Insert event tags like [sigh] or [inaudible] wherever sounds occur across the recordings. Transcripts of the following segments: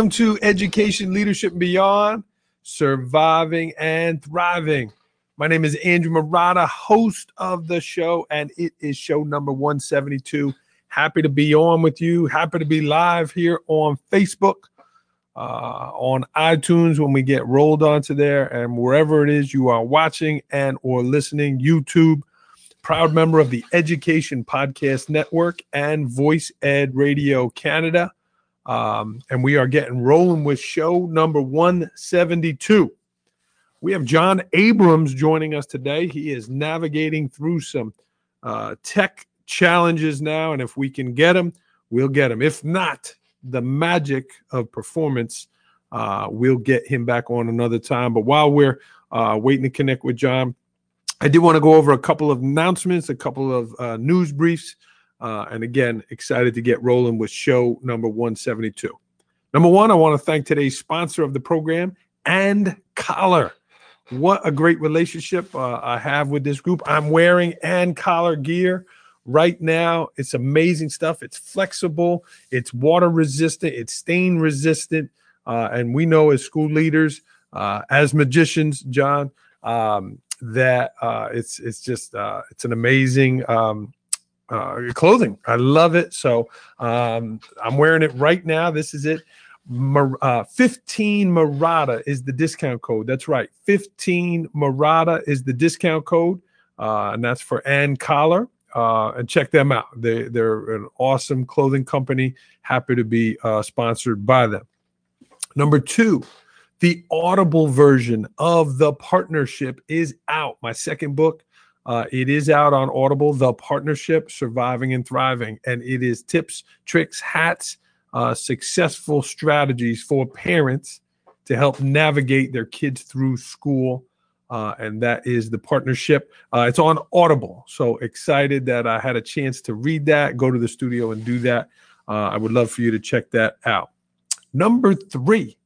Welcome to Education Leadership Beyond, Surviving and Thriving. My name is Andrew Marotta, host of the show, and it is show number 172. Happy to be on with you. Happy to be live here on Facebook, uh, on iTunes when we get rolled onto there, and wherever it is you are watching and or listening, YouTube. Proud member of the Education Podcast Network and Voice Ed Radio Canada. Um, and we are getting rolling with show number 172. We have John Abrams joining us today. He is navigating through some uh, tech challenges now, and if we can get him, we'll get him. If not, the magic of performance, uh, we'll get him back on another time. But while we're uh, waiting to connect with John, I did want to go over a couple of announcements, a couple of uh, news briefs. Uh, and again, excited to get rolling with show number 172. Number one, I want to thank today's sponsor of the program, and Collar. What a great relationship uh, I have with this group. I'm wearing and collar gear right now. It's amazing stuff. It's flexible, it's water resistant, it's stain resistant. Uh, and we know as school leaders, uh, as magicians, John, um, that uh, it's it's just uh, it's an amazing um, uh, clothing. I love it. So um, I'm wearing it right now. This is it. Mar- uh, 15 Marotta is the discount code. That's right. 15 Marotta is the discount code. Uh, and that's for Ann Collar. Uh, and check them out. They, they're an awesome clothing company. Happy to be uh, sponsored by them. Number two, the Audible version of The Partnership is out. My second book, uh, it is out on Audible, The Partnership Surviving and Thriving. And it is tips, tricks, hats, uh, successful strategies for parents to help navigate their kids through school. Uh, and that is the partnership. Uh, it's on Audible. So excited that I had a chance to read that, go to the studio and do that. Uh, I would love for you to check that out. Number three,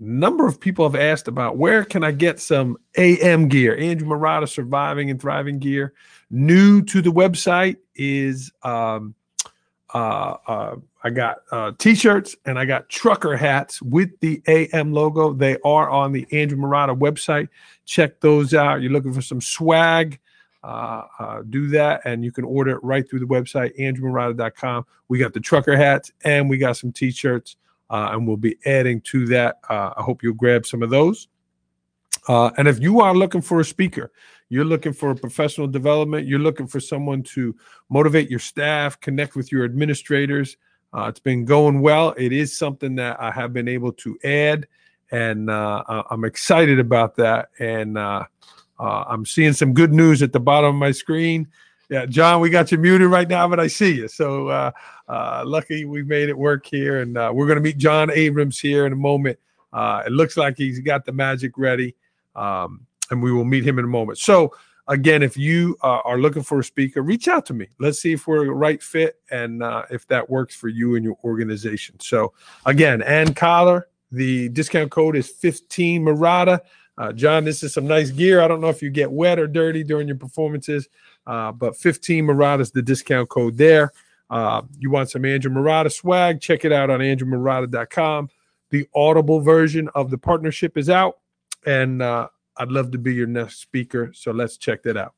number of people have asked about where can I get some AM gear? Andrew Marotta Surviving and Thriving gear. New to the website is um, uh, uh, I got uh, t-shirts and I got trucker hats with the AM logo. They are on the Andrew Marotta website. Check those out. You're looking for some swag. Uh, uh, do that and you can order it right through the website andrewmarotta.com we got the trucker hats and we got some t-shirts uh, and we'll be adding to that. Uh, I hope you'll grab some of those. Uh, and if you are looking for a speaker, you're looking for a professional development, you're looking for someone to motivate your staff, connect with your administrators. Uh, it's been going well. It is something that I have been able to add, and uh, I'm excited about that. And uh, I'm seeing some good news at the bottom of my screen. Yeah, John, we got you muted right now, but I see you. So uh, uh, lucky we made it work here, and uh, we're going to meet John Abrams here in a moment. Uh, it looks like he's got the magic ready, um, and we will meet him in a moment. So again, if you uh, are looking for a speaker, reach out to me. Let's see if we're a right fit and uh, if that works for you and your organization. So again, Ann Collar, the discount code is 15 Marotta. John, this is some nice gear. I don't know if you get wet or dirty during your performances. Uh, but 15 Marotta is the discount code there. Uh, you want some Andrew Marotta swag? Check it out on andrewmarotta.com. The Audible version of the partnership is out, and uh, I'd love to be your next speaker. So let's check that out.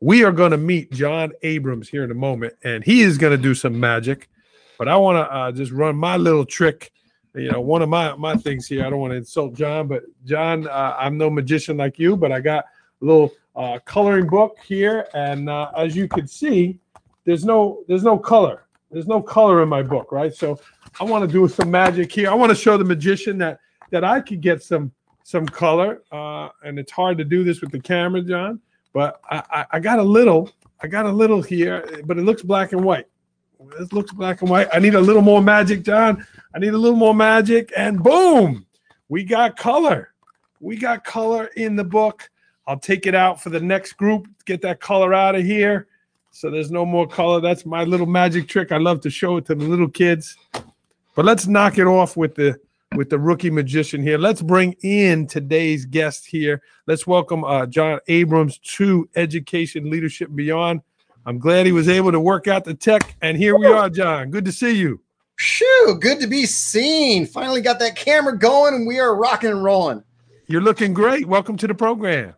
We are going to meet John Abrams here in a moment, and he is going to do some magic. But I want to uh, just run my little trick. You know, one of my my things here. I don't want to insult John, but John, uh, I'm no magician like you, but I got a little uh, coloring book here, and uh, as you can see, there's no there's no color. There's no color in my book, right? So I want to do some magic here. I want to show the magician that that I could get some some color, uh, and it's hard to do this with the camera, John. But I, I, I got a little, I got a little here, but it looks black and white. This looks black and white. I need a little more magic, John. I need a little more magic, and boom, we got color. We got color in the book. I'll take it out for the next group, get that color out of here. So there's no more color. That's my little magic trick. I love to show it to the little kids. But let's knock it off with the with the rookie magician here. Let's bring in today's guest here. Let's welcome uh, John Abrams to Education Leadership Beyond. I'm glad he was able to work out the tech, and here we are, John. Good to see you. Phew, good to be seen. Finally got that camera going and we are rocking and rolling. You're looking great. Welcome to the program.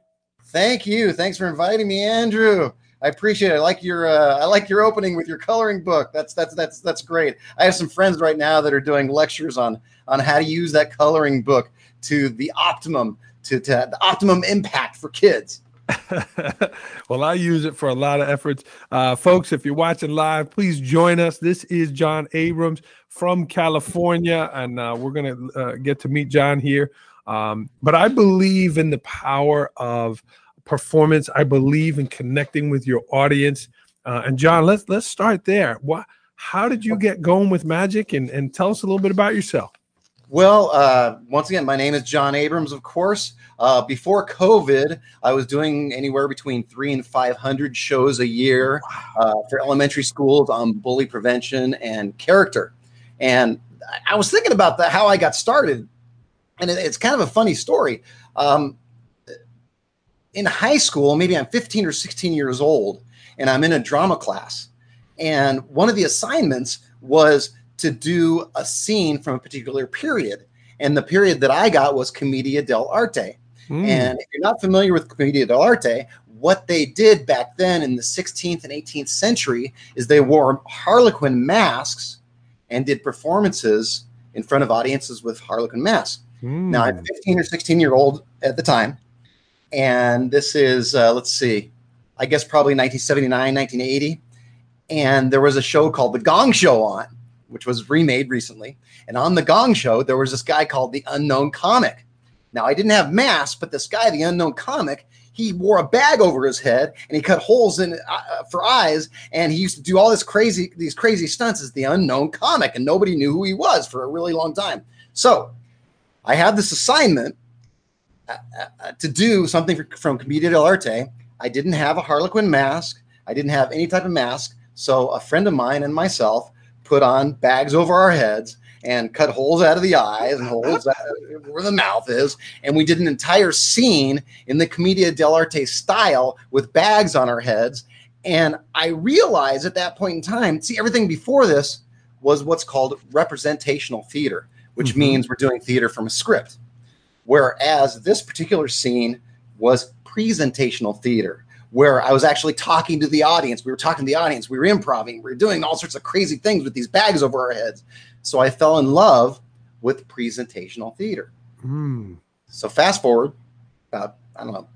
Thank you. Thanks for inviting me, Andrew. I appreciate it. I like your uh, I like your opening with your coloring book. That's that's that's that's great. I have some friends right now that are doing lectures on on how to use that coloring book to the optimum to, to the optimum impact for kids. [laughs] well, I use it for a lot of efforts. Uh, folks, if you're watching live, please join us. This is John Abrams from California, and uh, we're going to uh, get to meet John here. Um, but I believe in the power of performance. I believe in connecting with your audience. Uh, and John, let's let's start there. What, how did you get going with magic, and and tell us a little bit about yourself? Well, uh, once again, my name is John Abrams, of course. Uh, before COVID, I was doing anywhere between three and 500 shows a year uh, for elementary schools on bully prevention and character. And I was thinking about that, how I got started. And it's kind of a funny story. Um, in high school, maybe I'm 15 or 16 years old, and I'm in a drama class. And one of the assignments was to do a scene from a particular period. And the period that I got was Commedia dell'arte. Mm. And if you're not familiar with Commedia dell'arte, what they did back then in the 16th and 18th century is they wore harlequin masks and did performances in front of audiences with harlequin masks. Mm. Now, I'm 15 or 16 year old at the time. And this is, uh, let's see, I guess probably 1979, 1980. And there was a show called The Gong Show on which was remade recently. And on the Gong Show, there was this guy called the Unknown Comic. Now, I didn't have masks, but this guy, the Unknown Comic, he wore a bag over his head and he cut holes in uh, for eyes and he used to do all this crazy these crazy stunts as the unknown comic and nobody knew who he was for a really long time so i had this assignment uh, uh, to do something for, from commedia dell'arte i didn't have a harlequin mask i didn't have any type of mask so a friend of mine and myself put on bags over our heads and cut holes out of the eyes and holes where the mouth is. And we did an entire scene in the Commedia dell'arte style with bags on our heads. And I realized at that point in time, see, everything before this was what's called representational theater, which mm-hmm. means we're doing theater from a script. Whereas this particular scene was presentational theater where I was actually talking to the audience. We were talking to the audience. We were improvising. We were doing all sorts of crazy things with these bags over our heads. So I fell in love with presentational theater. Mm. So fast forward about, I don't know,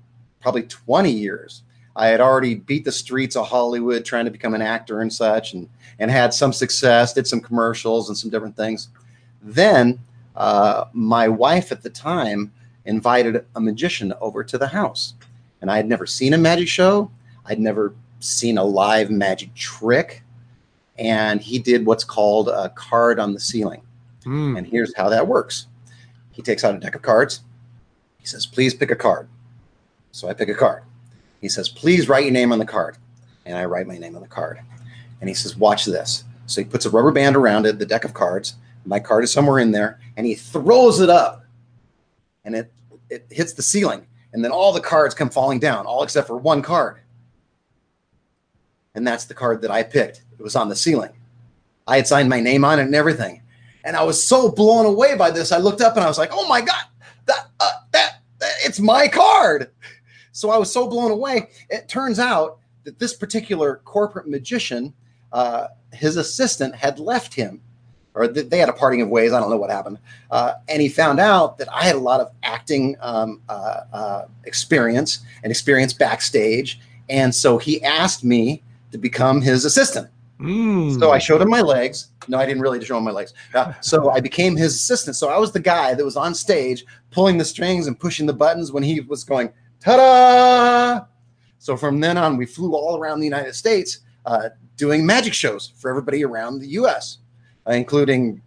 probably 20 years. I had already beat the streets of Hollywood trying to become an actor and such, and, and had some success, did some commercials and some different things. Then uh, my wife at the time invited a magician over to the house and I had never seen a magic show. I'd never seen a live magic trick. And he did what's called a card on the ceiling. Mm. And here's how that works he takes out a deck of cards. He says, Please pick a card. So I pick a card. He says, Please write your name on the card. And I write my name on the card. And he says, Watch this. So he puts a rubber band around it, the deck of cards. My card is somewhere in there. And he throws it up. And it, it hits the ceiling and then all the cards come falling down, all except for one card. And that's the card that I picked. It was on the ceiling. I had signed my name on it and everything. And I was so blown away by this. I looked up and I was like, "Oh my god, that uh, that, that it's my card!" So I was so blown away. It turns out that this particular corporate magician, uh, his assistant had left him or they had a parting of ways. I don't know what happened. Uh, and he found out that I had a lot of acting um, uh, uh, experience and experience backstage. And so he asked me to become his assistant. Mm. So I showed him my legs. No, I didn't really show him my legs. Uh, so I became his assistant. So I was the guy that was on stage pulling the strings and pushing the buttons when he was going, ta da! So from then on, we flew all around the United States uh, doing magic shows for everybody around the US including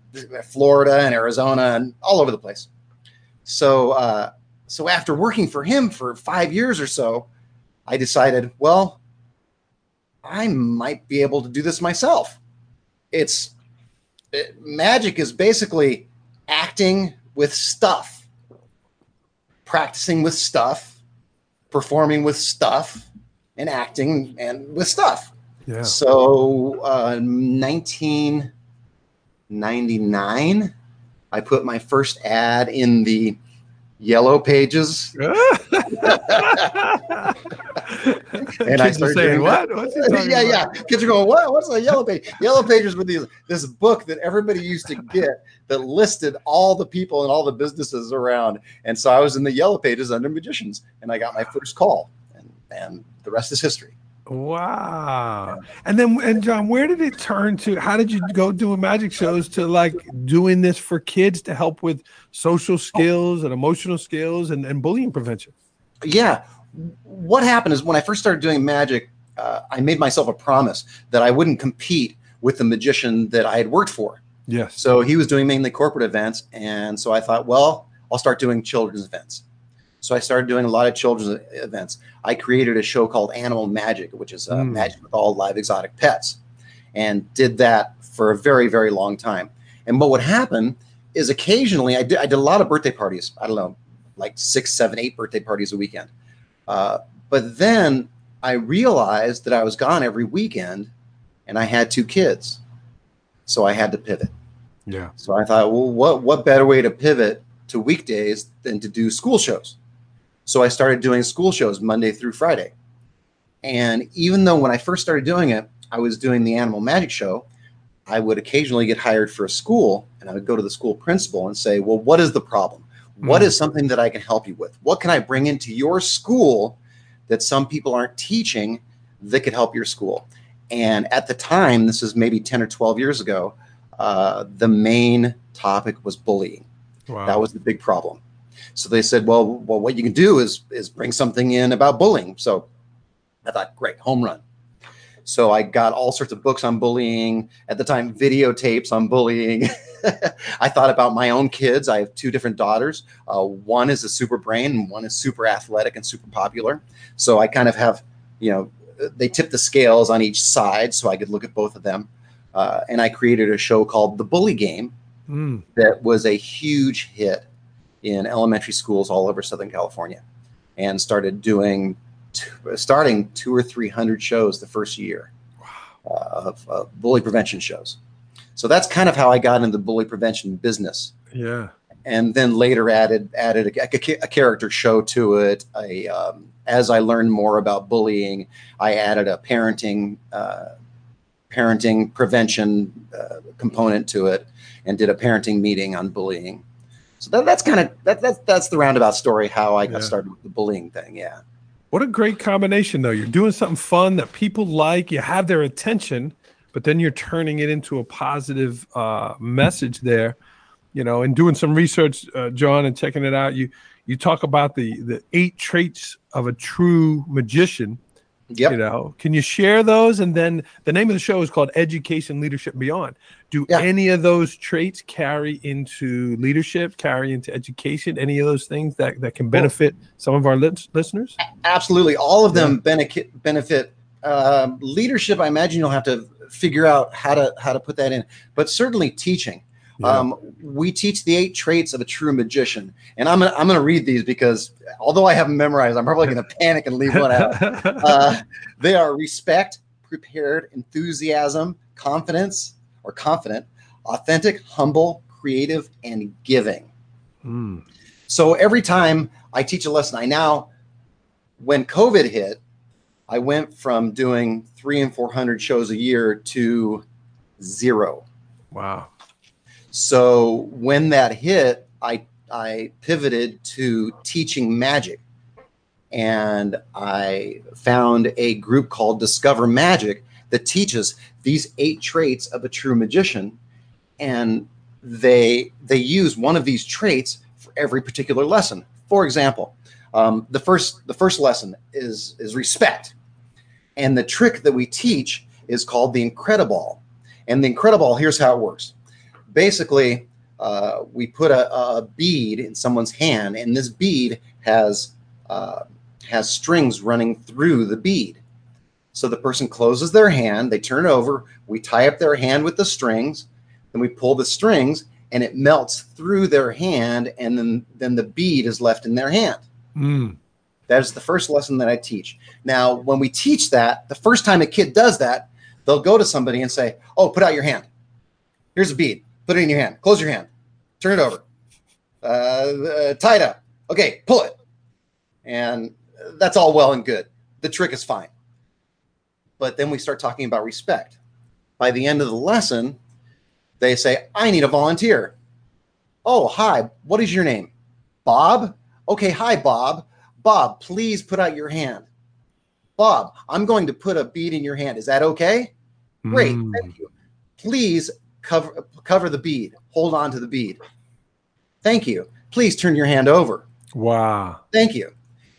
Florida and Arizona and all over the place. So, uh, so after working for him for five years or so, I decided, well, I might be able to do this myself. It's it, magic is basically acting with stuff, practicing with stuff, performing with stuff, and acting and with stuff. Yeah. So, uh, 19 99, I put my first ad in the yellow pages. [laughs] and I started saying, "What? What's he yeah, about? yeah. Kids are going, "What? What's a yellow page?" yellow pages were these this book that everybody used to get that listed all the people and all the businesses around. And so I was in the yellow pages under magicians, and I got my first call, and and the rest is history. Wow. And then, and John, where did it turn to? How did you go doing magic shows to like doing this for kids to help with social skills and emotional skills and, and bullying prevention? Yeah. What happened is when I first started doing magic, uh, I made myself a promise that I wouldn't compete with the magician that I had worked for. Yes. So he was doing mainly corporate events. And so I thought, well, I'll start doing children's events. So I started doing a lot of children's events. I created a show called Animal Magic, which is uh, mm. magic with all live exotic pets, and did that for a very, very long time. And what would happen is occasionally I did, I did a lot of birthday parties. I don't know, like six, seven, eight birthday parties a weekend. Uh, but then I realized that I was gone every weekend and I had two kids. So I had to pivot. Yeah. So I thought, well, what, what better way to pivot to weekdays than to do school shows? So I started doing school shows Monday through Friday. And even though when I first started doing it, I was doing the animal magic show, I would occasionally get hired for a school and I would go to the school principal and say, Well, what is the problem? What is hmm. something that I can help you with? What can I bring into your school that some people aren't teaching that could help your school? And at the time, this is maybe 10 or 12 years ago, uh, the main topic was bullying. Wow. That was the big problem. So they said, well, well, what you can do is is bring something in about bullying. So I thought, great, home run. So I got all sorts of books on bullying at the time, videotapes on bullying. [laughs] I thought about my own kids. I have two different daughters. Uh, one is a super brain, and one is super athletic and super popular. So I kind of have, you know, they tip the scales on each side, so I could look at both of them. Uh, and I created a show called The Bully Game mm. that was a huge hit in elementary schools all over Southern California, and started doing starting two or three hundred shows the first year uh, of, of bully prevention shows. So that's kind of how I got into the bully prevention business. Yeah. And then later added added a, a, a character show to it. A um, as I learned more about bullying, I added a parenting uh, parenting prevention uh, component to it, and did a parenting meeting on bullying. So that, that's kind of that, that's that's the roundabout story how I got yeah. started with the bullying thing. Yeah. What a great combination, though. You're doing something fun that people like. You have their attention, but then you're turning it into a positive uh, message there. You know, and doing some research, uh, John, and checking it out. You you talk about the the eight traits of a true magician Yep. You know, can you share those? And then the name of the show is called Education Leadership Beyond. Do yeah. any of those traits carry into leadership, carry into education? Any of those things that, that can benefit some of our li- listeners? Absolutely. All of them yeah. benefit benefit uh, leadership. I imagine you'll have to figure out how to how to put that in, but certainly teaching. Yeah. Um, we teach the eight traits of a true magician, and I'm gonna, I'm going to read these because although I haven't memorized, I'm probably going [laughs] to panic and leave one out. Uh, they are respect, prepared, enthusiasm, confidence or confident, authentic, humble, creative, and giving. Mm. So every time I teach a lesson, I now, when COVID hit, I went from doing three and 400 shows a year to zero. Wow. So when that hit, I I pivoted to teaching magic. And I found a group called Discover Magic that teaches these eight traits of a true magician. And they they use one of these traits for every particular lesson. For example, um, the first the first lesson is is respect, and the trick that we teach is called the Incrediball. And the Incrediball, here's how it works basically uh, we put a, a, bead in someone's hand, and this bead has uh, has strings running through the bead. So the person closes their hand, they turn it over, we tie up their hand with the strings, then we pull the strings, and it melts through their hand, and then then the bead is left in their hand. Mm. That is the first lesson that I teach. Now, when we teach that, the first time a kid does that, they'll go to somebody and say, "Oh, put out your hand. Here's a bead." Put it in your hand. Close your hand. Turn it over. Uh, uh, tie it up. Okay, pull it. And that's all well and good. The trick is fine. But then we start talking about respect. By the end of the lesson, they say, I need a volunteer. Oh, hi. What is your name? Bob? Okay, hi, Bob. Bob, please put out your hand. Bob, I'm going to put a bead in your hand. Is that okay? Great. Mm. Thank you. Please cover cover the bead. Hold on to the bead. Thank you. Please turn your hand over. Wow. Thank you.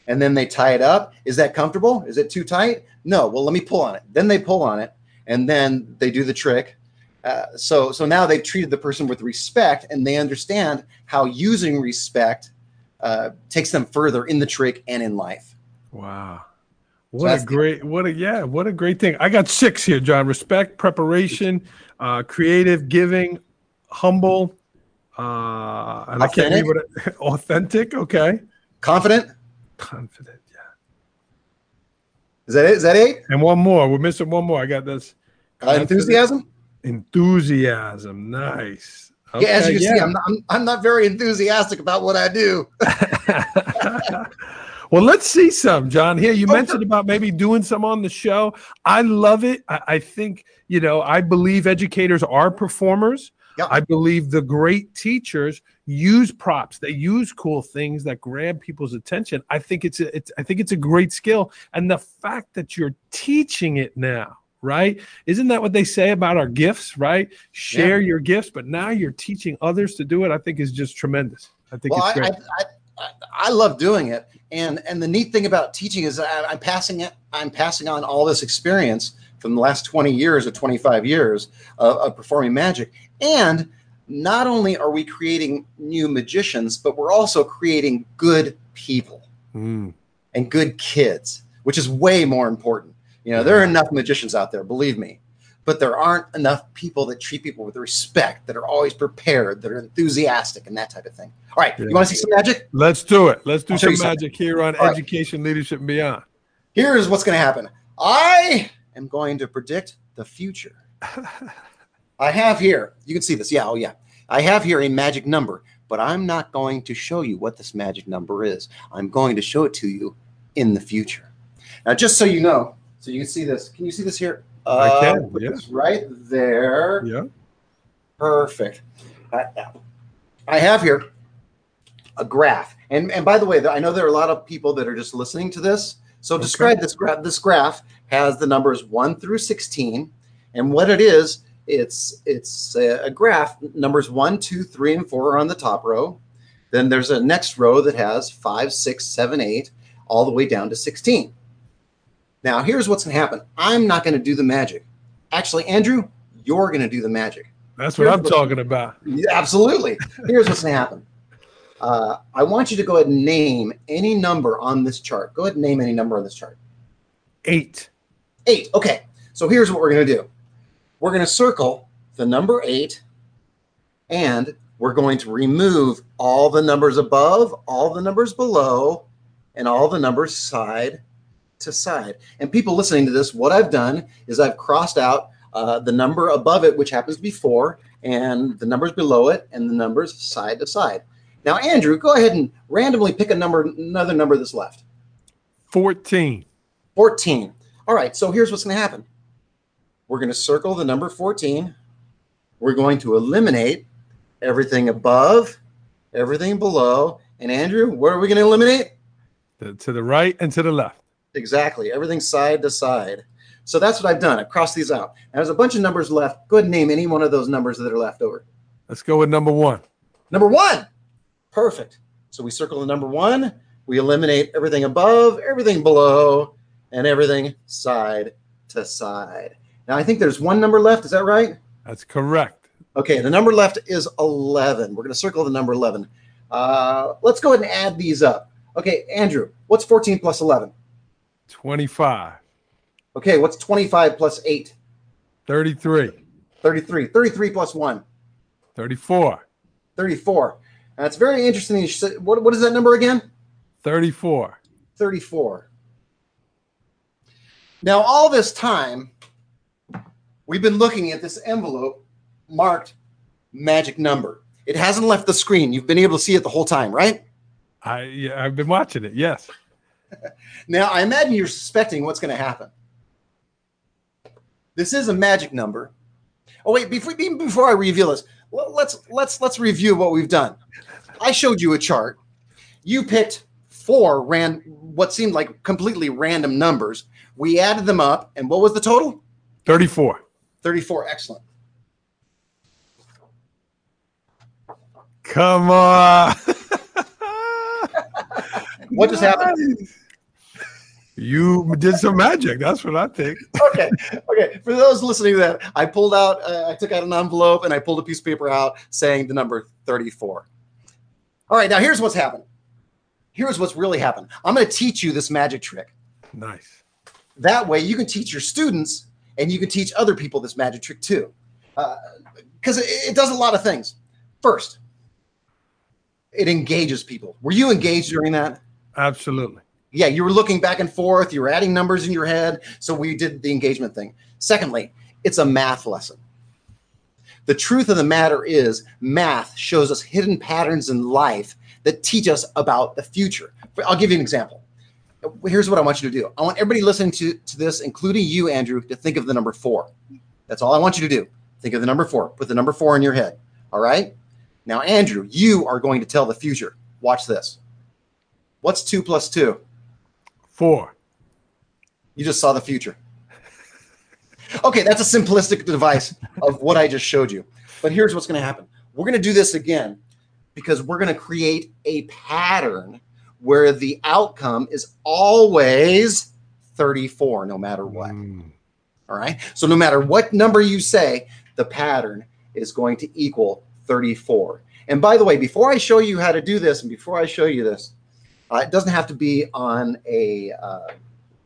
And then they tie it up. Is that comfortable? Is it too tight? No. Well, let me pull on it. Then they pull on it, and then they do the trick. Uh, so, so now they've treated the person with respect, and they understand how using respect uh, takes them further in the trick and in life. Wow. So What a great, what a, yeah, what a great thing. I got six here, John. Respect, preparation, uh, creative, giving, humble, uh, and I can't read what it, [laughs] authentic. Okay. Confident. Confident. Yeah. Is that it? Is that eight? And one more. We're missing one more. I got this. Uh, enthusiasm. Enthusiasm. Nice. yeah, as you can see, I'm not, I'm, I'm not very enthusiastic about what I do. [laughs] [laughs] well, let's see some, John. Here, you Oh, mentioned about maybe doing some on the show. I love it. I, I think, you know, I believe educators are performers. Yep. I believe the great teachers use props. They use cool things that grab people's attention. I think it's a, it's I think it's a great skill. And the fact that you're teaching it now, right? Isn't that what they say about our gifts, right? Share your gifts, but now you're teaching others to do it. I think is just tremendous. I think well, it's I, great. I, I, I love doing it, and and the neat thing about teaching is I, I'm passing it. I'm passing on all this experience from the last 20 years or 25 years of, of performing magic, and not only are we creating new magicians, but we're also creating good people Mm. and good kids, which is way more important. You know, there are enough magicians out there, believe me, but there aren't enough people that treat people with respect, that are always prepared, that are enthusiastic, and that type of thing. All right, Yeah. you want to see some magic? Let's do it. Let's do some you something. magic here on All right. Education, Leadership, and Beyond. Here's what's going to happen. I am going to predict the future. [laughs] I have here, you can see this. Yeah, oh, yeah. I have here a magic number, but I'm not going to show you what this magic number is. I'm going to show it to you in the future. Now, just so you know, so you can see this. Can you see this here? I can, Uh, put yeah. right there. Yeah. Perfect. I, I have here a graph, and and by the way, I know there are a lot of people that are just listening to this. So Okay. describe this graph. This graph has the numbers one through sixteen, and what it is, it's it's a, graph. Numbers one, two, three, and four are on the top row. Then there's a next row that has five, six, seven, eight, all the way down to sixteen. Now, here's what's going to happen. I'm not going to do the magic. Actually, Andrew, you're going to do the magic. That's what Here's I'm what- talking about. Yeah, absolutely. Here's what's going to happen. Uh, I want you to go ahead and name any number on this chart. Go ahead and name any number on this chart. Eight. Eight. Okay. So here's what we're going to do we're going to circle the number eight, and we're going to remove all the numbers above, all the numbers below, and all the numbers side to side. And people listening to this, what I've done is I've crossed out uh, the number above it, which happens to be four, and the numbers below it, and the numbers side to side. Now, Andrew, go ahead and randomly pick a number, another number that's left. 14. 14. All right, so here's what's going to happen. We're going to circle the number 14. We're going to eliminate everything above, everything below. And Andrew, what are we going to eliminate? To, to the right and to the left. Exactly, everything side to side. So that's what I've done. I've crossed these out. Now, there's a bunch of numbers left. Go ahead and name any one of those numbers that are left over. Let's go with number one. Number one. Perfect. So we circle the number one. We eliminate everything above, everything below, and everything side to side. Now, I think there's one number left. Is that right? That's correct. Okay, the number left is 11. We're going to circle the number 11. Uh, let's go ahead and add these up. Okay, Andrew, what's 14 plus 11? 25. Okay, what's 25 plus 8? 33. 33. 33 plus 1? 34. 34. That's very interesting. What, what is that number again? 34. 34. Now, all this time, we've been looking at this envelope marked magic number. It hasn't left the screen. You've been able to see it the whole time, right? I yeah, I've been watching it. Yes. [laughs] Now, I imagine you're suspecting what's going to happen. This is a magic number. Oh wait, before even before I reveal this, let's let's let's review what we've done. I showed you a chart. You picked four ran what seemed like completely random numbers. We added them up, and what was the total? 34. 34. Excellent. Come on. [laughs] What just happened? You did some magic. That's what I think. [laughs] okay, okay. For those listening to that, I pulled out, uh, I took out an envelope and I pulled a piece of paper out saying the number 34. All right, now here's what's happened. Here's what's really happened. I'm going to teach you this magic trick. Nice. That way, you can teach your students and you can teach other people this magic trick too. Uh, because it, it does a lot of things. First, it engages people. Were you engaged during that? Absolutely. yeah, you were looking back and forth, you were adding numbers in your head. So we did the engagement thing. Secondly, it's a math lesson. The truth of the matter is, math shows us hidden patterns in life that teach us about the future. I'll give you an example. Here's what I want you to do I want everybody listening to, to this, including you, Andrew, to think of the number four. That's all I want you to do. Think of the number four. Put the number four in your head. All right? Now, Andrew, you are going to tell the future. Watch this. What's two plus two? Four. You just saw the future. Okay, that's a simplistic device of what I just showed you. But here's what's going to happen we're going to do this again because we're going to create a pattern where the outcome is always 34, no matter what. Mm. All right. So no matter what number you say, the pattern is going to equal 34. And by the way, before I show you how to do this, and before I show you this, uh, it doesn't have to be on a uh,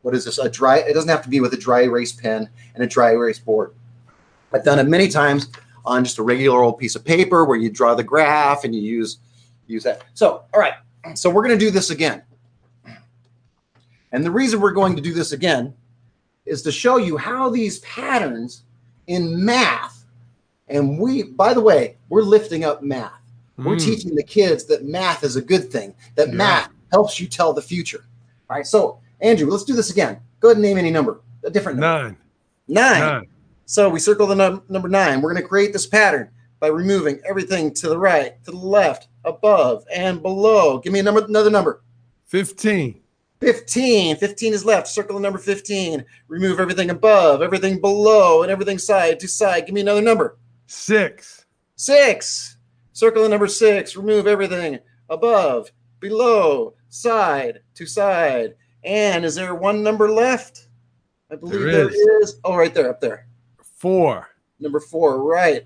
what is this? A dry. It doesn't have to be with a dry erase pen and a dry erase board. I've done it many times on just a regular old piece of paper where you draw the graph and you use use that. So, all right. So we're going to do this again. And the reason we're going to do this again is to show you how these patterns in math, and we, by the way, we're lifting up math. We're Mm. teaching the kids that math is a good thing, that Yeah. math helps you tell the future. All right. So, Andrew, let's do this again. Go ahead and name any number, a different number. Nine. Nine. Nine. So we circle the num- number nine. We're going to create this pattern by removing everything to the right, to the left, above, and below. Give me a number, another number. 15. 15. 15 is left. Circle the number 15. Remove everything above, everything below, and everything side to side. Give me another number. Six. Six. Circle the number six. Remove everything above, below, side to side. And is there one number left? I believe There there is. is. Oh, right there, up there. Four. Number four, right.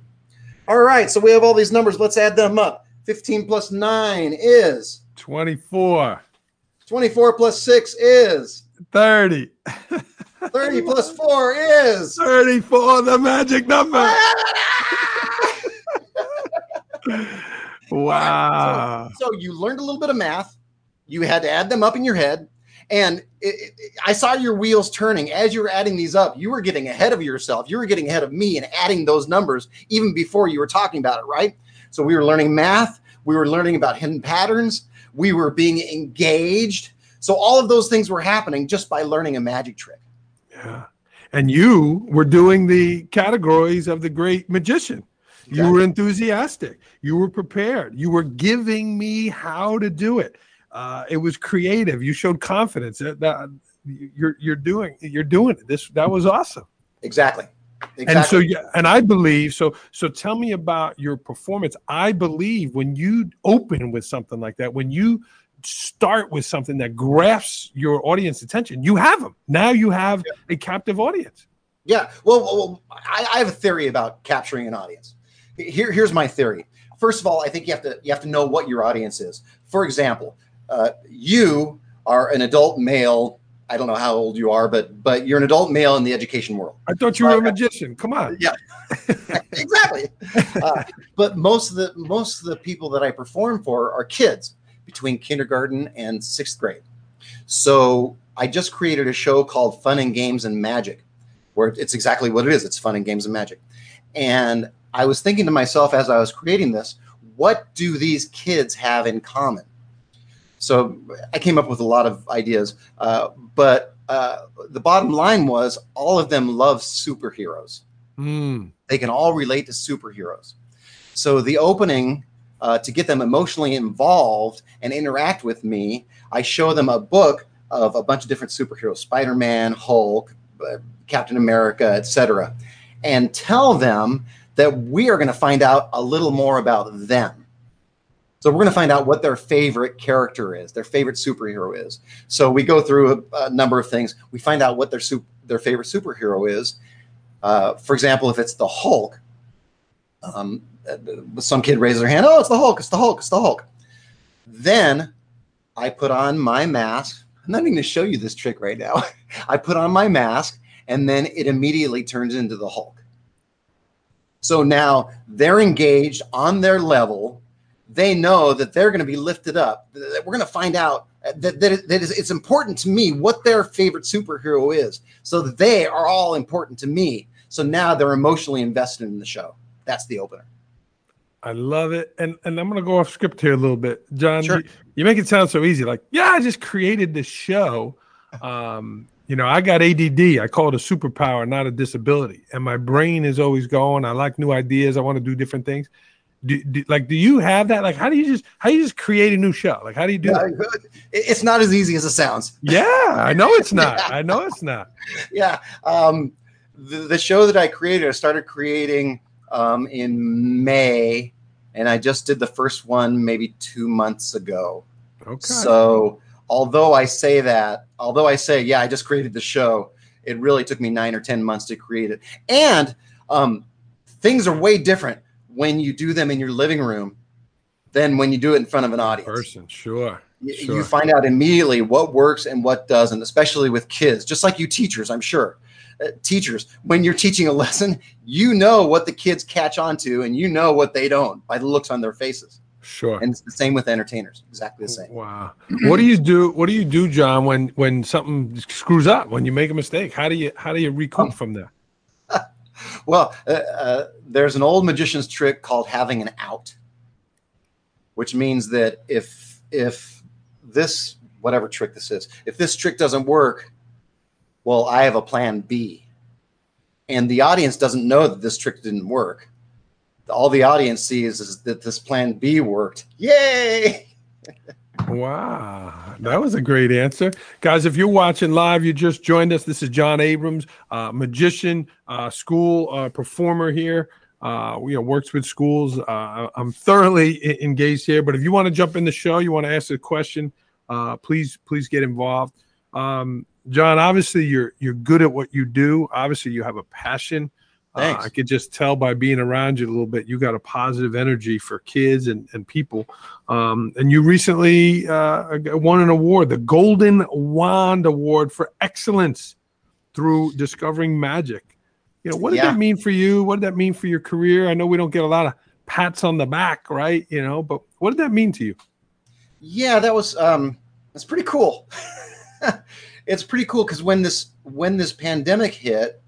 All right, so we have all these numbers. Let's add them up. 15 plus 9 is 24. 24 plus 6 is 30. 30 [laughs] plus 4 is 34, the magic number. Ah! [laughs] Wow. So you learned a little bit of math. You had to add them up in your head. And it, it, I saw your wheels turning as you were adding these up. You were getting ahead of yourself. You were getting ahead of me and adding those numbers even before you were talking about it, right? So we were learning math. We were learning about hidden patterns. We were being engaged. So all of those things were happening just by learning a magic trick. Yeah. And you were doing the categories of the great magician. You were enthusiastic. You were prepared. You were giving me how to do it. Uh, it was creative. You showed confidence. That, that- you're you're doing you're doing it. This that was awesome. Exactly. Exactly. And so yeah, and I believe so. So tell me about your performance. I believe when you open with something like that, when you start with something that grasps your audience attention, you have them. Now you have a captive audience. Yeah. Well, well, well, I, I have a theory about capturing an audience. Here, here's my theory. First of all, I think you have to you have to know what your audience is. For example, uh, you are an adult male. I don't know how old you are, but but you're an adult male in the education world. I thought you were a magician. Come on. Yeah, [laughs] exactly. Uh, but most of the most of the people that I perform for are kids between kindergarten and sixth grade. So I just created a show called Fun and Games and Magic, where it's exactly what it is. It's fun and games and magic. And I was thinking to myself as I was creating this, what do these kids have in common? So I came up with a lot of ideas, uh, but uh, the bottom line was all of them love superheroes. Mm. They can all relate to superheroes. So the opening uh, to get them emotionally involved and interact with me, I show them a book of a bunch of different superheroes: Spider-Man, Hulk, uh, Captain America, etc., and tell them that we are going to find out a little more about them. So we're going to find out what their favorite character is, their favorite superhero is. So we go through a, a number of things. We find out what their su- their favorite superhero is. Uh, for example, if it's the Hulk, um, uh, some kid raises their hand. Oh, it's the Hulk! It's the Hulk! It's the Hulk! Then I put on my mask. I'm not even going to show you this trick right now. [laughs] I put on my mask, and then it immediately turns into the Hulk. So now they're engaged on their level they know that they're going to be lifted up. That we're going to find out that, that, that is, it's important to me what their favorite superhero is, so that they are all important to me. So now they're emotionally invested in the show. That's the opener. I love it, and and I'm going to go off script here a little bit, John. Sure. You, you make it sound so easy, like yeah, I just created this show. Um, you know, I got ADD. I call it a superpower, not a disability, and my brain is always going. I like new ideas. I want to do different things do, do, like do you have that like how do you just how do you just create a new show like how do you do Yeah, that It's not as easy as it sounds. yeah i know it's not [laughs] i know it's not Yeah. Um, the, the show that I created, I started creating um, in May, and I just did the first one maybe two months ago. okay So, although I say that, although I say, yeah, I just created the show, it really took me nine or 10 months to create it. And um, things are way different when you do them in your living room than when you do it in front of an audience. person sure Y- Sure. You find out immediately what works and what doesn't, especially with kids, just like you teachers, I'm sure. Uh, teachers, when you're teaching a [laughs] lesson, you know what the kids catch on to and you know what they don't by the looks on their faces. sure And it's the same with entertainers, exactly the same. wow what do you do what do you do john when when something screws up when you make a mistake how do you how do you recoup from that Well, uh, uh, there's an old magician's trick called having an out, which means that if if this whatever trick this is, if this trick doesn't work, well, I have a plan B, and the audience doesn't know that this trick didn't work. All the audience sees is that this plan B worked. Yay! [laughs] Wow, that was a great answer, guys. If you're watching live, you just joined us. This is John Abrams, uh, magician, uh, school uh, performer here. Uh, you know, works with schools. Uh, I'm thoroughly engaged here. But if you want to jump in the show, you want to ask a question, uh, please, please get involved. Um, John, obviously you're you're good at what you do. Obviously, you have a passion. Uh, I could just tell by being around you a little bit. You got a positive energy for kids and, and people. Um, and you recently uh, won an award, the Golden Wand Award for Excellence through Discovering Magic. You know, what did Yeah. that mean for you? What did that mean for your career? I know we don't get a lot of pats on the back, right? You know, but what did that mean to you? Yeah, that was um that's pretty cool. [laughs] it's pretty cool because when this when this pandemic hit,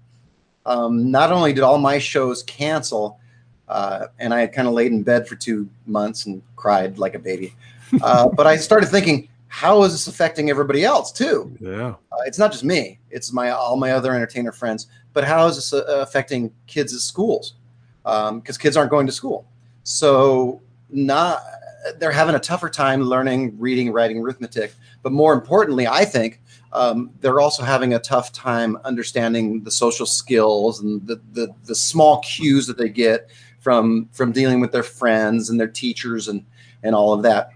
um, not only did all my shows cancel, uh, and I had kind of laid in bed for two months and cried like a baby, [laughs] uh, but I started thinking, how is this affecting everybody else too? Yeah. Uh, it's not just me; it's my all my other entertainer friends. But how is this uh, affecting kids at schools? Because kids aren't going to school, so not they're having a tougher time learning reading, writing, arithmetic. But more importantly, I think um, they're also having a tough time understanding the social skills and the, the the small cues that they get from from dealing with their friends and their teachers and and all of that.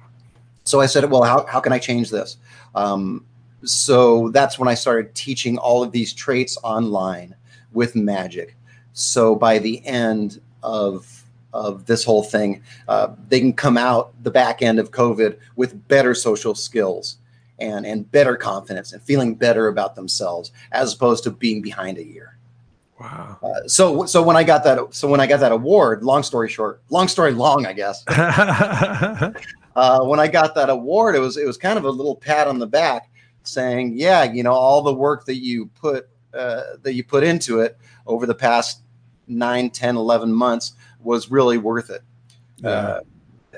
So I said, well, how, how can I change this? Um, so that's when I started teaching all of these traits online with magic. So by the end of of this whole thing, uh, they can come out the back end of COVID with better social skills and and better confidence and feeling better about themselves as opposed to being behind a year. Wow. Uh, so so when I got that so when I got that award, long story short, long story long, I guess. [laughs] uh, when I got that award, it was it was kind of a little pat on the back, saying, "Yeah, you know, all the work that you put uh, that you put into it over the past 9, 10, 11 months was really worth it. Yeah.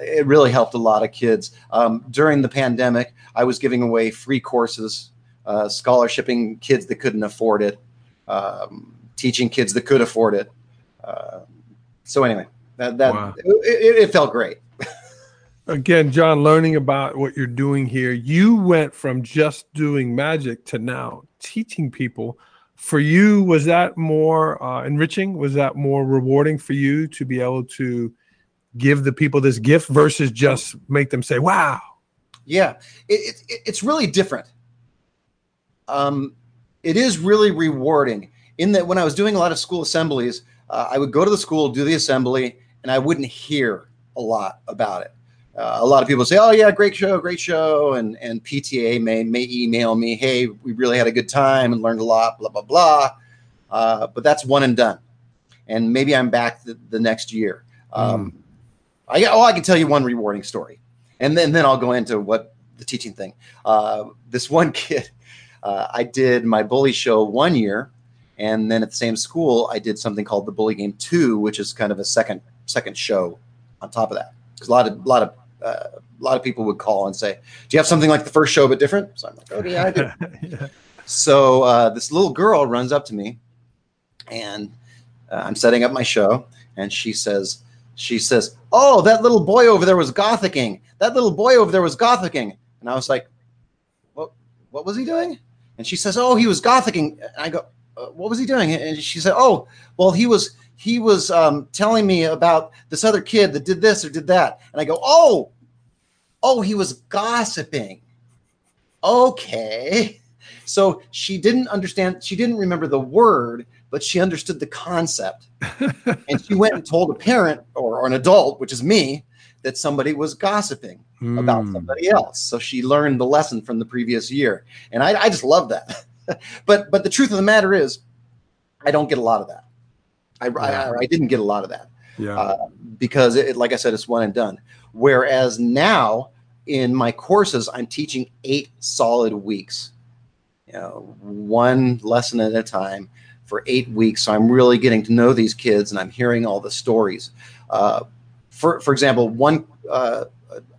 It really helped a lot of kids. Um, during the pandemic, I was giving away free courses, uh, scholarshiping kids that couldn't afford it, um, teaching kids that could afford it. Uh, so anyway, that that Wow. it, it, it felt great. [laughs] Again, John, learning about what you're doing here, you went from just doing magic to now teaching people. For you, was that more uh, enriching? Was that more rewarding for you to be able to give the people this gift versus just make them say, wow? Yeah, it, it, it's really different. Um, it is really rewarding in that when I was doing a lot of school assemblies, uh, I would go to the school, do the assembly, and I wouldn't hear a lot about it. Uh, a lot of people say, "Oh yeah, great show, great show," and and PTA may may email me, "Hey, we really had a good time and learned a lot," blah blah blah. Uh, but that's one and done, and maybe I'm back the, the next year. Um, I oh, I can tell you one rewarding story, and then then I'll go into what the teaching thing. Uh, this one [laughs] kid, uh, I did my bully show one year, and then at the same school, I did something called the Bully Game Two, which is kind of a second second show on top of that. Because a lot of a lot of uh, a lot of people would call and say, "Do you have something like the first show but different?" So I'm like, "Okay, yeah, I do." [laughs] Yeah. So uh, this little girl runs up to me, and uh, I'm setting up my show, and she says, "She says, oh, that little boy over there was gothicking. That little boy over there was gothicking." And I was like, "What? What was he doing?" And she says, "Oh, he was gothicking." And I go, uh, "What was he doing?" And she said, "Oh, well, he was." He was um, telling me about this other kid that did this or did that, and I go, "Oh, oh, he was gossiping." Okay, so she didn't understand, she didn't remember the word, but she understood the concept. and she went and told a parent or, or an adult, which is me, that somebody was gossiping about Mm. somebody else. So she learned the lesson from the previous year. And I, I just love that. [laughs] but but the truth of the matter is, I don't get a lot of that. I, I, I didn't get a lot of that Yeah. uh, because it, like I said, it's one and done. Whereas now in my courses, I'm teaching eight solid weeks, you know, one lesson at a time for eight weeks. So I'm really getting to know these kids and I'm hearing all the stories. Uh, for, for example, one, uh,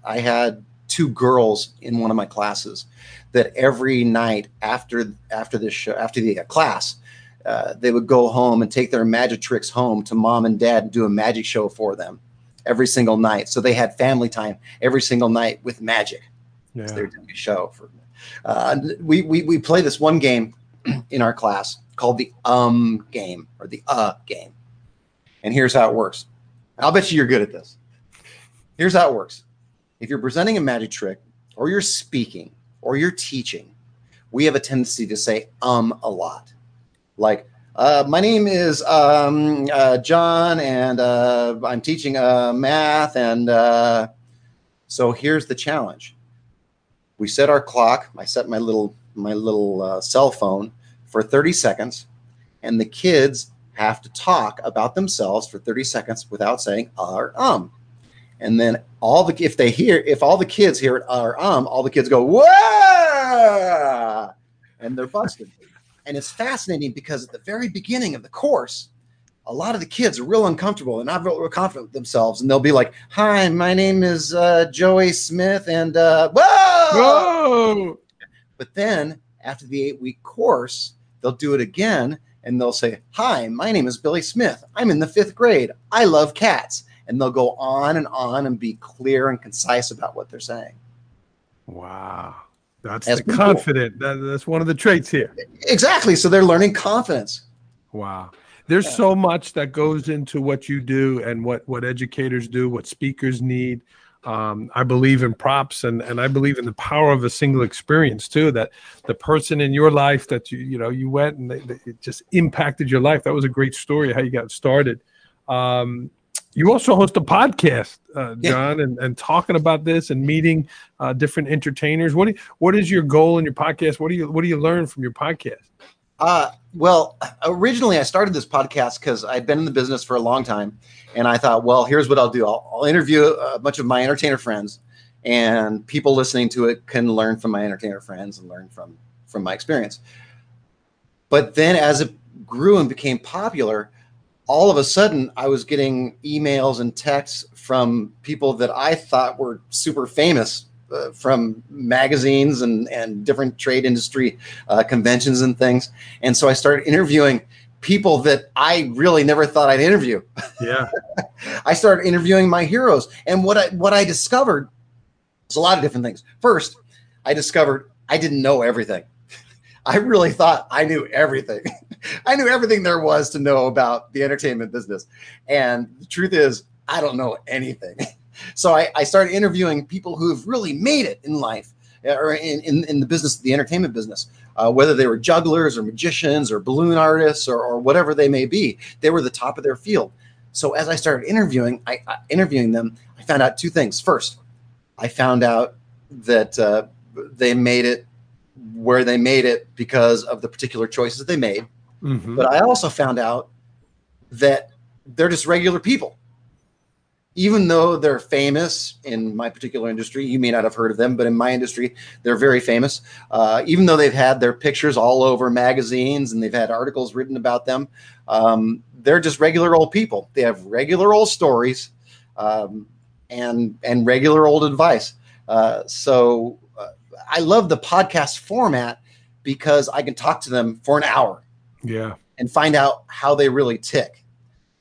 I had two girls in one of my classes that every night after, after this show, after the uh, class, uh, they would go home and take their magic tricks home to mom and dad and do a magic show for them every single night. So they had family time every single night with magic. yeah. So they were doing a show for. Uh, we, we we play this one game [clears throat] in our class called the um game or the uh game, and here's how it works. I'll bet you you're good at this. Here's how it works. If you're presenting a magic trick, or you're speaking, or you're teaching, we have a tendency to say um a lot. Like, uh, my name is um, uh, John, and uh, I'm teaching uh, math. And uh, so here's the challenge: we set our clock. I set my little my little uh, cell phone for 30 seconds, and the kids have to talk about themselves for 30 seconds without saying uh or um. And then all the if they hear if all the kids hear it uh or um, all the kids go whoa, and they're busted. And it's fascinating because at the very beginning of the course, a lot of the kids are real uncomfortable and not real confident with themselves, and they'll be like, "Hi, my name is uh, Joey Smith," and uh, whoa! Whoa! But then after the eight week course, they'll do it again and they'll say, Hi, my name is Billy Smith. I'm in the fifth grade. I love cats. And they'll go on and on and be clear and concise about what they're saying. Wow. That's, That's the pretty cool. confident. That, that's one of the traits here. Exactly. So they're learning confidence. Wow. There's Yeah. so much that goes into what you do and what what educators do, what speakers need. Um, I believe in props and and I believe in the power of a single experience too. That the person in your life that you you know you went and they, they, it just impacted your life. That was a great story how you got started. Um, you also host a podcast, uh, Yeah. John, and, and talking about this and meeting uh, different entertainers. What do you, what is your goal in your podcast? What do you what do you learn from your podcast? Uh, well, originally I started this podcast because I'd been in the business for a long time, and I thought, well, here's what I'll do: I'll, I'll interview a bunch of my entertainer friends, and people listening to it can learn from my entertainer friends and learn from from my experience. But then, as it grew and became popular, all of a sudden I was getting emails and texts from people that I thought were super famous uh, from magazines and, and different trade industry uh, conventions and things. And so I started interviewing people that I really never thought I'd interview. Yeah. [laughs] I started interviewing my heroes. And what I what I discovered was a lot of different things. First, I discovered I didn't know everything. [laughs] I really thought I knew everything. [laughs] I knew everything there was to know about the entertainment business. And the truth is, I don't know anything. So I, I started interviewing people who have really made it in life uh, or in, in, in the business, the entertainment business, uh, whether they were jugglers or magicians or balloon artists or, or whatever they may be, they were the top of their field. So as I started interviewing, I, I interviewing them, I found out two things. First, I found out that uh, they made it where they made it because of the particular choices they made. Mhm. But I also found out that they're just regular people. Even though they're famous in my particular industry, you may not have heard of them, but in my industry, they're very famous. Uh, even though they've had their pictures all over magazines and they've had articles written about them, um, they're just regular old people. They have regular old stories um, and and regular old advice. Uh, so uh, I love the podcast format because I can talk to them for an hour Yeah. and find out how they really tick.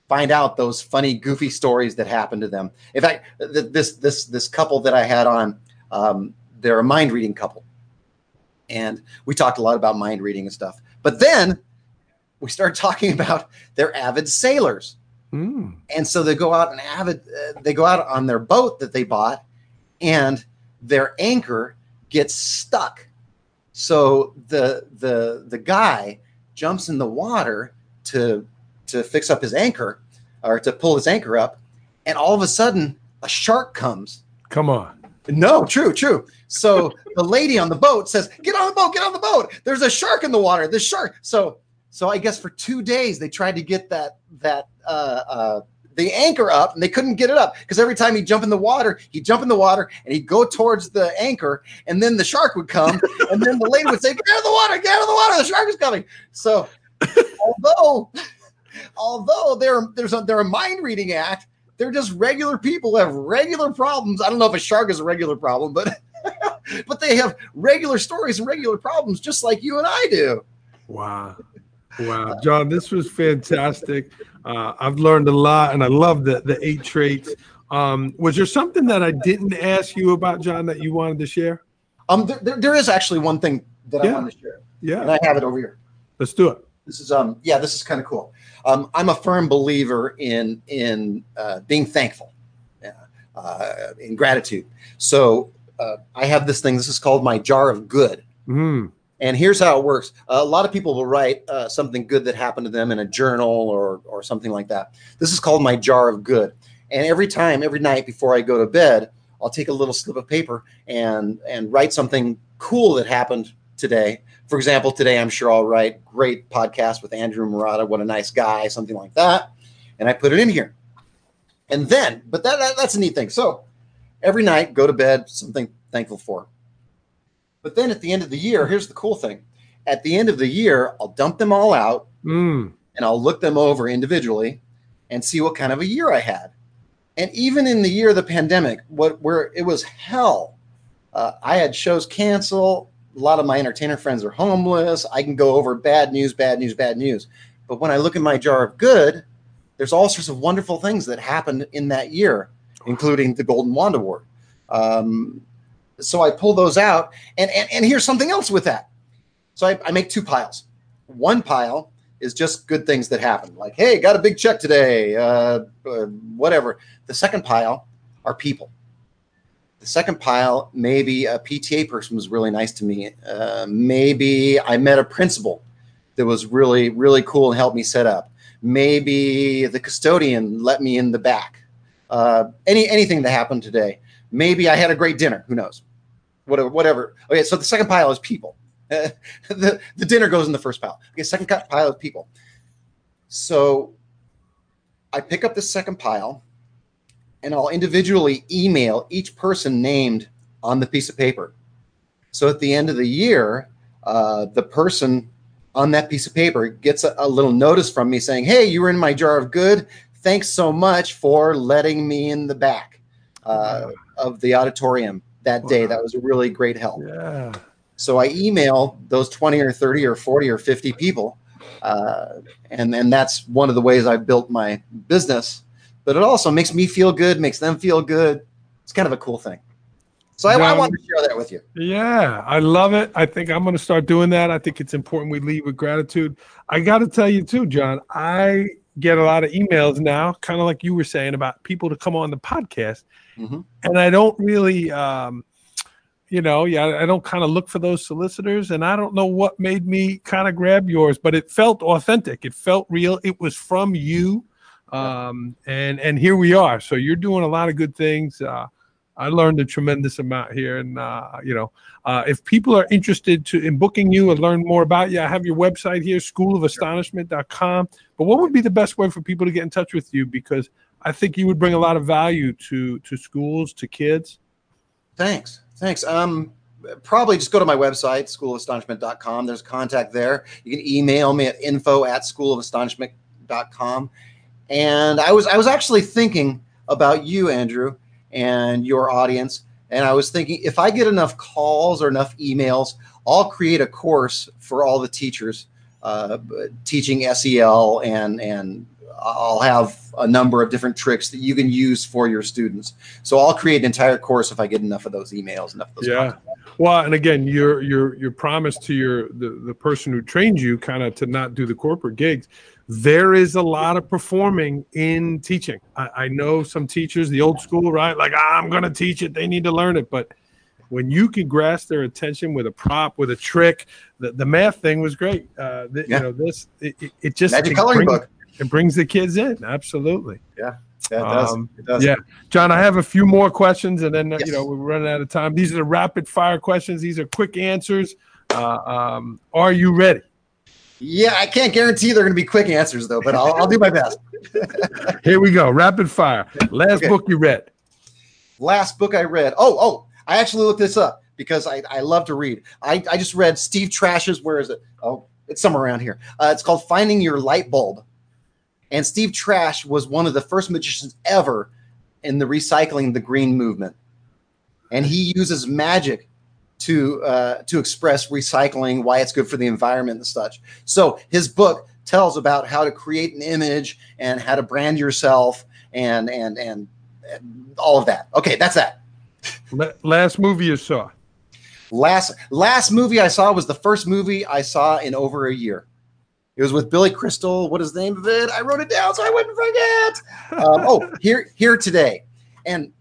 Find out those funny, goofy stories that happen to them. In fact, th- this this this couple that I had on, um, they're a mind reading couple, and we talked a lot about mind reading and stuff. But then we started [laughs] talking about they're avid sailors, Mm. and so they go out and avid uh, they go out on their boat that they bought, and their anchor gets stuck. So the the the guy jumps in the water to to fix up his anchor or to pull his anchor up, and all of a sudden a shark comes. Come on. No, true, true. So [laughs] the lady on the boat says, "Get on the boat, get on the boat. There's a shark in the water. The shark." So so I guess for two days they tried to get that that uh, uh, the anchor up, and they couldn't get it up because every time he'd jump in the water, he'd jump in the water and he'd go towards the anchor, and then the shark would come, and then the lady would say, "Get out of the water! Get out of the water! The shark is coming!" So [laughs] although although they're there's a they're a mind reading act, they're just regular people who have regular problems. I don't know if a shark is a regular problem, but [laughs] but they have regular stories and regular problems just like you and I do. Wow. Wow. John, this was fantastic. Uh, I've learned a lot and I love the, the eight traits. Um, was there something that I didn't ask you about, John, that you wanted to share? Um, there, there, there is actually one thing that I Yeah. want to share, Yeah, and I have it over here. Let's do it. This is um yeah, this is kind of cool. Um, I'm a firm believer in in uh, being thankful, yeah, uh, in gratitude. So uh, I have this thing. This is called my jar of good. Mm. And here's how it works. a lot of people will write uh, something good that happened to them in a journal or or something like that. This is called my jar of good. And every time, every night before I go to bed, I'll take a little slip of paper and and write something cool that happened today. For example, today I'm sure I'll write great podcast with Andrew Marotta. What a nice guy, something like that. And I put it in here. And then, but that, that that's a neat thing. So every night, go to bed, something thankful for. But then at the end of the year, here's the cool thing. At the end of the year, I'll dump them all out Mm. and I'll look them over individually and see what kind of a year I had. And even in the year of the pandemic, what where it was hell, uh, I had shows cancel. A lot of my entertainer friends are homeless. I can go over bad news, bad news, bad news. But when I look in my jar of good, there's all sorts of wonderful things that happened in that year, including the Golden Wand Award. Um, so I pull those out, and, and and here's something else with that. So I, I make two piles. One pile is just good things that happen, like hey, got a big check today, uh, uh, whatever. The second pile are people. The second pile, maybe a PTA person was really nice to me. Uh, maybe I met a principal that was really really cool and helped me set up. Maybe the custodian let me in the back. Uh, any anything that happened today. Maybe I had a great dinner. Who knows? Whatever. Whatever. Okay. So the second pile is people. [laughs] the the dinner goes in the first pile. Okay. Second pile of people. So I pick up the second pile, and I'll individually email each person named on the piece of paper. So at the end of the year, uh, the person on that piece of paper gets a, a little notice from me saying, "Hey, you were in my jar of good. Thanks so much for letting me in the back uh, of the auditorium that day. That was a really great help." Yeah. So I email those 20 or 30 or 40 or 50 people. Uh, and, and that's one of the ways I've built my business. But it also makes me feel good, makes them feel good. It's kind of a cool thing. So I, I wanted to share that with you. Yeah, I love it. I think I'm going to start doing that. I think it's important we lead with gratitude. I got to tell you too, John. I get a lot of emails now, kind of like you were saying about people to come on the podcast, Mhm. and I don't really, um, you know, yeah, I don't kind of look for those solicitors, and I don't know what made me kind of grab yours, but it felt authentic. It felt real. It was from you, um, and and here we are. So you're doing a lot of good things. Uh, I learned a tremendous amount here, and uh, you know, uh, if people are interested to in booking you and learn more about you, I have your website here, schoolofastonishment.com. But what would be the best way for people to get in touch with you? Because I think you would bring a lot of value to to schools, to kids. Thanks. Thanks. Um, probably just go to my website, schoolofastonishment.com. There's contact there. You can email me at info at schoolofastonishment.com. And I was I was actually thinking about you, Andrew, and your audience. And I was thinking if I get enough calls or enough emails, I'll create a course for all the teachers uh, teaching SEL and and I'll have a number of different tricks that you can use for your students. So I'll create an entire course if I get enough of those emails, enough of those. Yeah. Well, and again, your your your promise to your the, the person who trained you kind of to not do the corporate gigs. There is a lot of performing in teaching. I, I know some teachers, the old school, right? Like "Ah, I'm going to teach it; they need to learn it. But when you can grasp their attention with a prop, with a trick, the, the math thing was great. Uh, the, Yeah. You know, this it, it- just Magic it coloring brings, book. It brings the kids in. Absolutely. Yeah, it does. Um, it does. yeah. John, I have a few more questions, and then uh, Yes. you know we're running out of time. These are the rapid fire questions. These are quick answers. Uh, um, are you ready? Yeah, I can't guarantee they're going to be quick answers though, but I'll, I'll do my best. [laughs] Here we go. Rapid fire. Last Okay. book you read. Last book I read. Oh, oh, I actually looked this up because I, I love to read. I, I just read Steve Trash's. Where is it? Oh, it's somewhere around here. Uh, it's called Finding Your Light Bulb. And Steve Trash was one of the first magicians ever in the recycling the green movement. And he uses magic to uh, to express recycling, why it's good for the environment and such. So his book tells about how to create an image and how to brand yourself and and and, and all of that. Okay, that's that. Last movie you saw. Last last movie I saw was the first movie I saw in over a year. It was with Billy Crystal. What is the name of it? I wrote it down so I wouldn't forget. Um, oh, here here today, and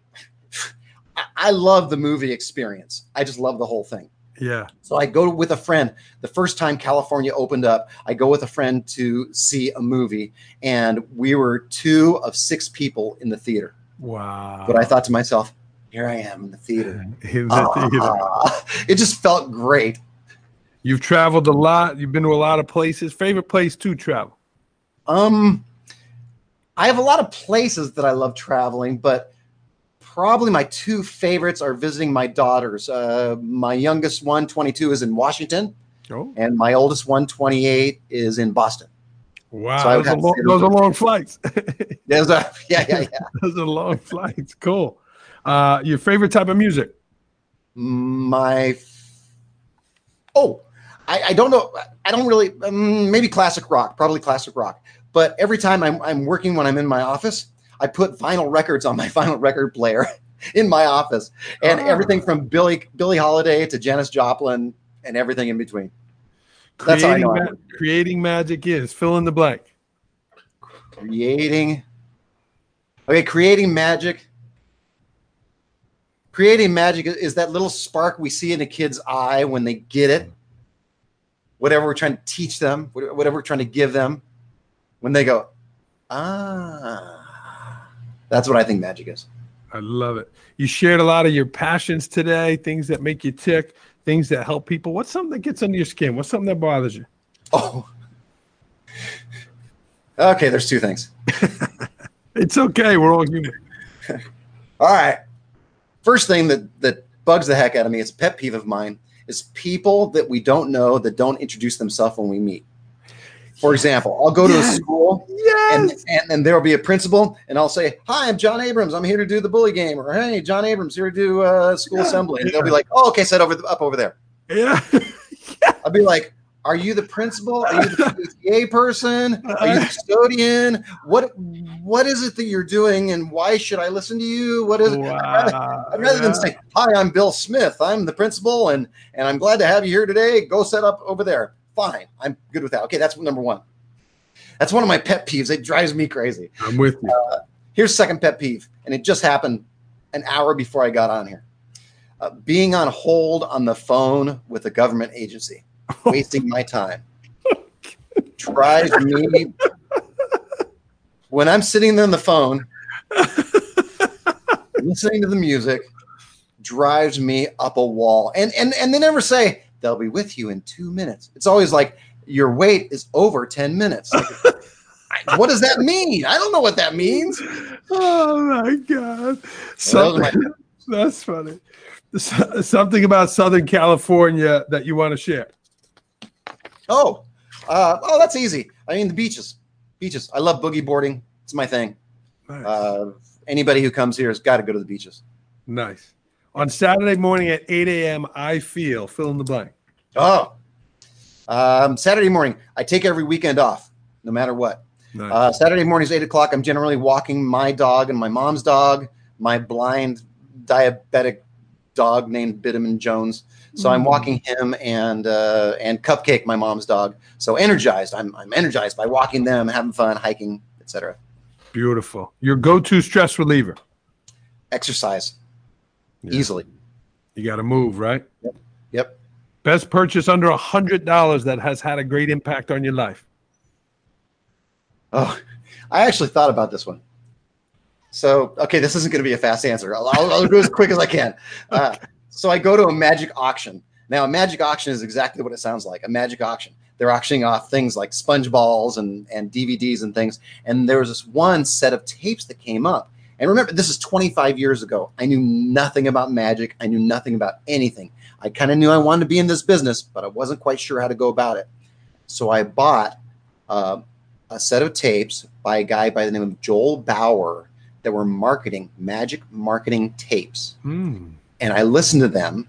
I, love the movie experience. I just love the whole thing. Yeah. So I go with a friend. The first time California opened up, I go with a friend to see a movie, and we were two of six people in the theater. Wow. But I thought to myself, here I am in the theater. [laughs] In the theater. Ah, [laughs] it just felt great. You've traveled a lot. You've been to a lot of places. Favorite place to travel? Um, I have a lot of places that I love traveling, but probably my two favorites are visiting my daughters. Uh, my youngest one, 22, is in Washington, Oh, and my oldest one, 28, is in Boston. wow. So those, are long, those those are long flights. [laughs] There's [laughs] a, yeah, yeah, yeah. [laughs] those are long flights. Cool. Uh, your favorite type of music? My, oh, I, I don't know. I don't really, um, maybe classic rock, probably classic rock. But every time I'm, I'm working when I'm in my office, I put vinyl records on my [laughs] vinyl record player in my office, and Ah. everything from Billy Billie Holiday to Janis Joplin and everything in between. That's how I creating, know I ma- creating magic is fill in the blank. Creating, okay, creating magic. Creating magic is that little spark we see in a kid's eye when they get it. Whatever we're trying to teach them, whatever we're trying to give them, when they go, ah, that's what I think magic is. I love it. You shared a lot of your passions today, things that make you tick, things that help people. What's something that gets under your skin? What's something that bothers you? Oh. Okay, there's two things. [laughs] It's okay. We're all human. [laughs] All right. First thing that that bugs the heck out of me, it's a pet peeve of mine, is people that we don't know that don't introduce themselves when we meet. For example, I'll go to Yes. a school Yes. and, and and there'll be a principal, and I'll say, "Hi, I'm John Abrams. I'm here to do the bully game," or "Hey, John Abrams here to do uh, school Yeah, assembly." And they'll be like, "Oh, okay, set over up over there." [laughs] yeah. I'll be like, "Are you the principal? Are you the [laughs] PTA person? Are you the custodian? What what is it that you're doing, and why should I listen to you? What is it?" wow. I'd rather than Yeah. say, "Hi, I'm Bill Smith. I'm the principal, and and I'm glad to have you here today. Go set up over there." Fine, I'm good with that. Okay, that's number one. That's one of my pet peeves. It drives me crazy. I'm with you. Here's second pet peeve, and it just happened an hour before I got on here. Uh, being on hold on the phone with a government agency, [laughs] wasting my time, drives me. [laughs] When I'm sitting there on the phone, [laughs] listening to the music, drives me up a wall. And and and they never say they'll be with you in two minutes. It's always like your wait is over ten minutes. Like, [laughs] what does that mean? I don't know what that means. Oh my god. Well, my- Something, [laughs] that's funny. S- Something about Southern California that you want to share. Oh, uh, oh, that's easy. I mean, the beaches, beaches. I love boogie boarding. It's my thing. Nice. Uh, anybody who comes here has got to go to the beaches. nice. On Saturday morning at 8 a.m., I feel fill in the blank. Oh, um, Saturday morning. I take every weekend off, no matter what. Nice. Uh, Saturday mornings, eight o'clock. I'm generally walking my dog and my mom's dog, my blind diabetic dog named Bideman Jones. So I'm Mm. walking him and uh, and Cupcake, my mom's dog. So energized. I'm I'm energized by walking them, having fun, hiking, etc. Beautiful. Your go-to stress reliever. Exercise Yeah. easily. You got to move, right? Yep. Best purchase under a hundred dollars that has had a great impact on your life. Oh, I actually thought about this one. So, okay, this isn't going to be a fast answer. I'll, I'll, I'll go as quick as I can. [laughs] Uh, so, I go to a magic auction. Now, a magic auction is exactly what it sounds like a magic auction. They're auctioning off things like sponge balls and, and DVDs and things. And there was this one set of tapes that came up. And remember, this is 25 years ago. I knew nothing about magic, I knew nothing about anything. I kind of knew I wanted to be in this business, but I wasn't quite sure how to go about it. So, I bought uh, a set of tapes by a guy by the name of Joel Bauer that were marketing magic marketing tapes. Hmm. And I listened to them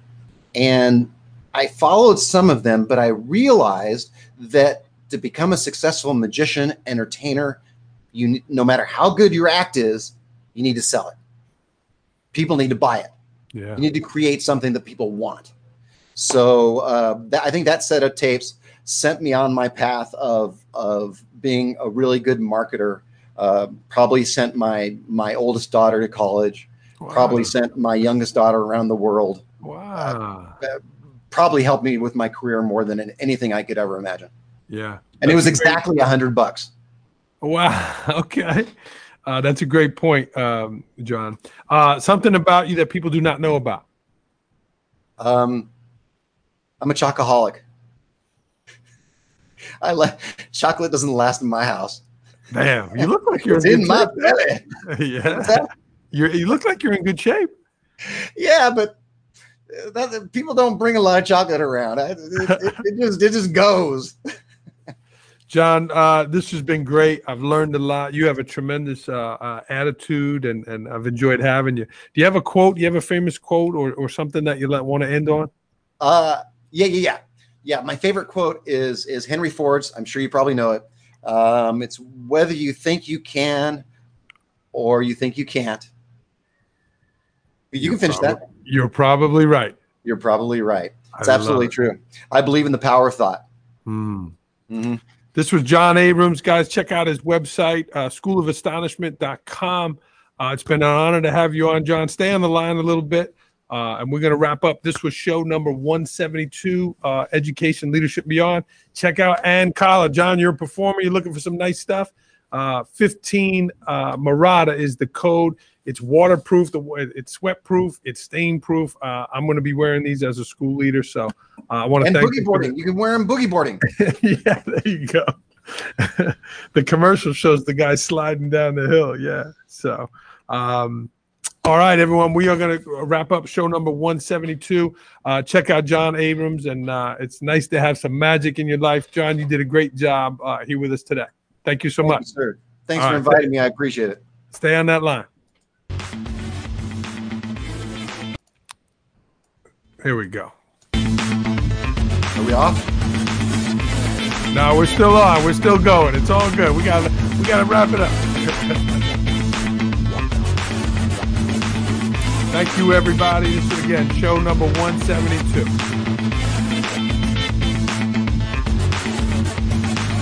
and I followed some of them, but I realized that to become a successful magician, entertainer, you no matter how good your act is, you need to sell it. People need to buy it. Yeah. You need to create something that people want. So uh, that, I think that set of tapes sent me on my path of of being a really good marketer. Uh, probably sent my my oldest daughter to college. Wow. Probably sent my youngest daughter around the world. Wow. Probably helped me with my career more than anything I could ever imagine. Yeah. And it was exactly a hundred bucks. Wow. [laughs] Okay. Uh, that's a great point, um, John. Uh, something about you that people do not know about. Um, I'm a chocoholic. I like chocolate doesn't last in my house. Damn, you look like you're in, in my shape. belly. [laughs] yeah, you're, you look like you're in good shape. Yeah, but uh, that, people don't bring a lot of chocolate around. I- It, it, it just it just goes. [laughs] John, uh, this has been great. I've learned a lot. You have a tremendous uh, uh, attitude, and, and I've enjoyed having you. Do you have a quote? Do you have a famous quote or, or something that you let, want to end on? Uh, yeah, yeah, yeah, yeah. My favorite quote is is Henry Ford's. I'm sure you probably know it. Um, it's whether you think you can or you think you can't. You can finish that. You're probably right. You're probably right. It's I absolutely it. true. I believe in the power of thought. Hmm. Mhm. This was John Abrams. Guys, check out his website, uh, schoolofastonishment.com. Uh, it's been an honor to have you on, John. Stay on the line a little bit, uh, and we're going to wrap up. This was show number 172, uh, Education, Leadership Beyond. Check out Ann Collar. John, you're a performer. You're looking for some nice stuff. Uh, 15 uh, Marotta is the code. It's waterproof. It's sweat proof. It's stain proof. Uh, I'm going to be wearing these as a school leader. So uh, I want to And thank boogie you for. You can wear them boogie boarding. [laughs] yeah, there you go. [laughs] the commercial shows the guy sliding down the hill. Yeah. So, um, All right, everyone. We are going to wrap up show number 172. Uh, check out John Abrams, and uh, it's nice to have some magic in your life. John, you did a great job uh, here with us today. Thank you so Thank much. you, sir. Thanks All for right. inviting me. I appreciate it. Stay on that line. Here we go. Are we off? No, we're still on. We're still going. It's all good. We got to we got to wrap it up. [laughs] Thank you, everybody. This is again show number 172.